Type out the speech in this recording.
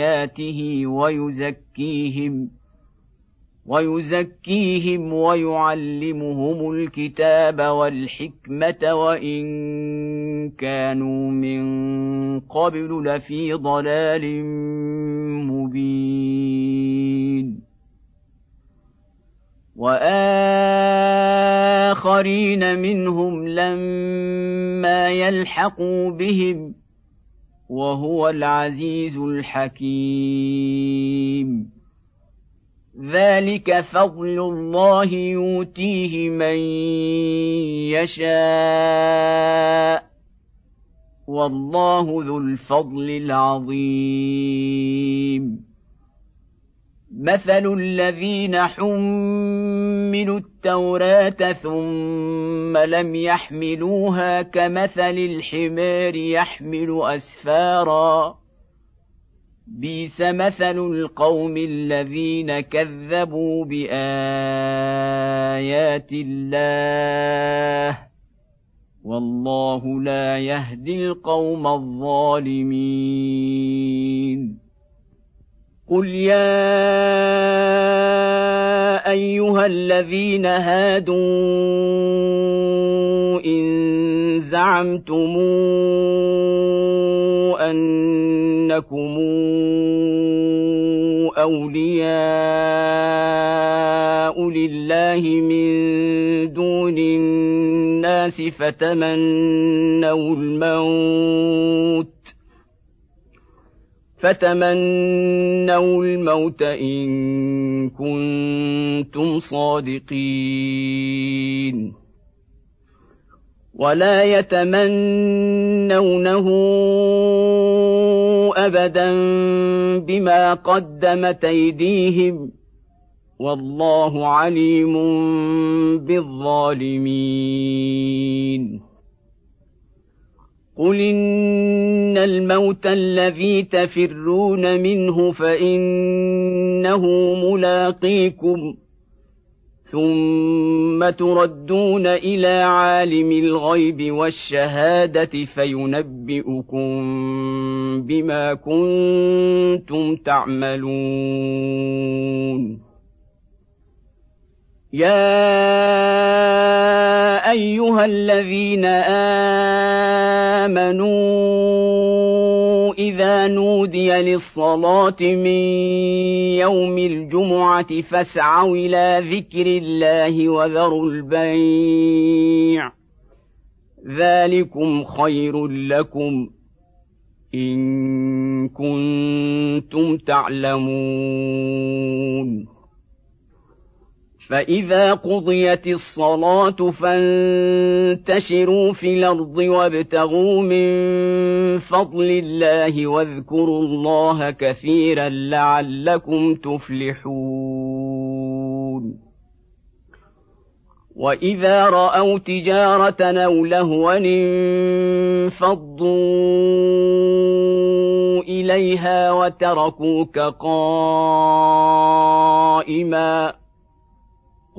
اياته ويزكيهم ويزكيهم ويعلمهم الكتاب والحكمه وان كانوا من قبل لفي ضلال مبين واخرين منهم لما يلحقوا بهم وهو العزيز الحكيم. ذلك فضل الله يؤتيه من يشاء والله ذو الفضل العظيم. مثل الذين حملوا التوراه ثم لم يحملوها كمثل الحمار يحمل اسفارا بيس مثل القوم الذين كذبوا بايات الله والله لا يهدي القوم الظالمين قل يا ايها الذين هادوا ان زعمتم انكم اولياء لله من دون الناس فتمنوا الموت فتمنوا الموت ان كنتم صادقين ولا يتمنونه ابدا بما قدمت ايديهم والله عليم بالظالمين قل ان الموت الذي تفرون منه فانه ملاقيكم ثم تردون إلى عالم الغيب والشهاده فينبئكم بما كنتم تعملون يا ايها الذين امنوا إذا نودي للصلاة من يوم الجمعة فاسعوا إلى ذكر الله وذروا البيع. ذلكم خير لكم إن كنتم تعلمون. فإذا قضيت الصلاة فانتشروا في الأرض وابتغوا من فضل الله واذكروا الله كثيرا لعلكم تفلحون. وإذا رأوا تجارة أو لهوا انفضوا إليها وتركوك قائما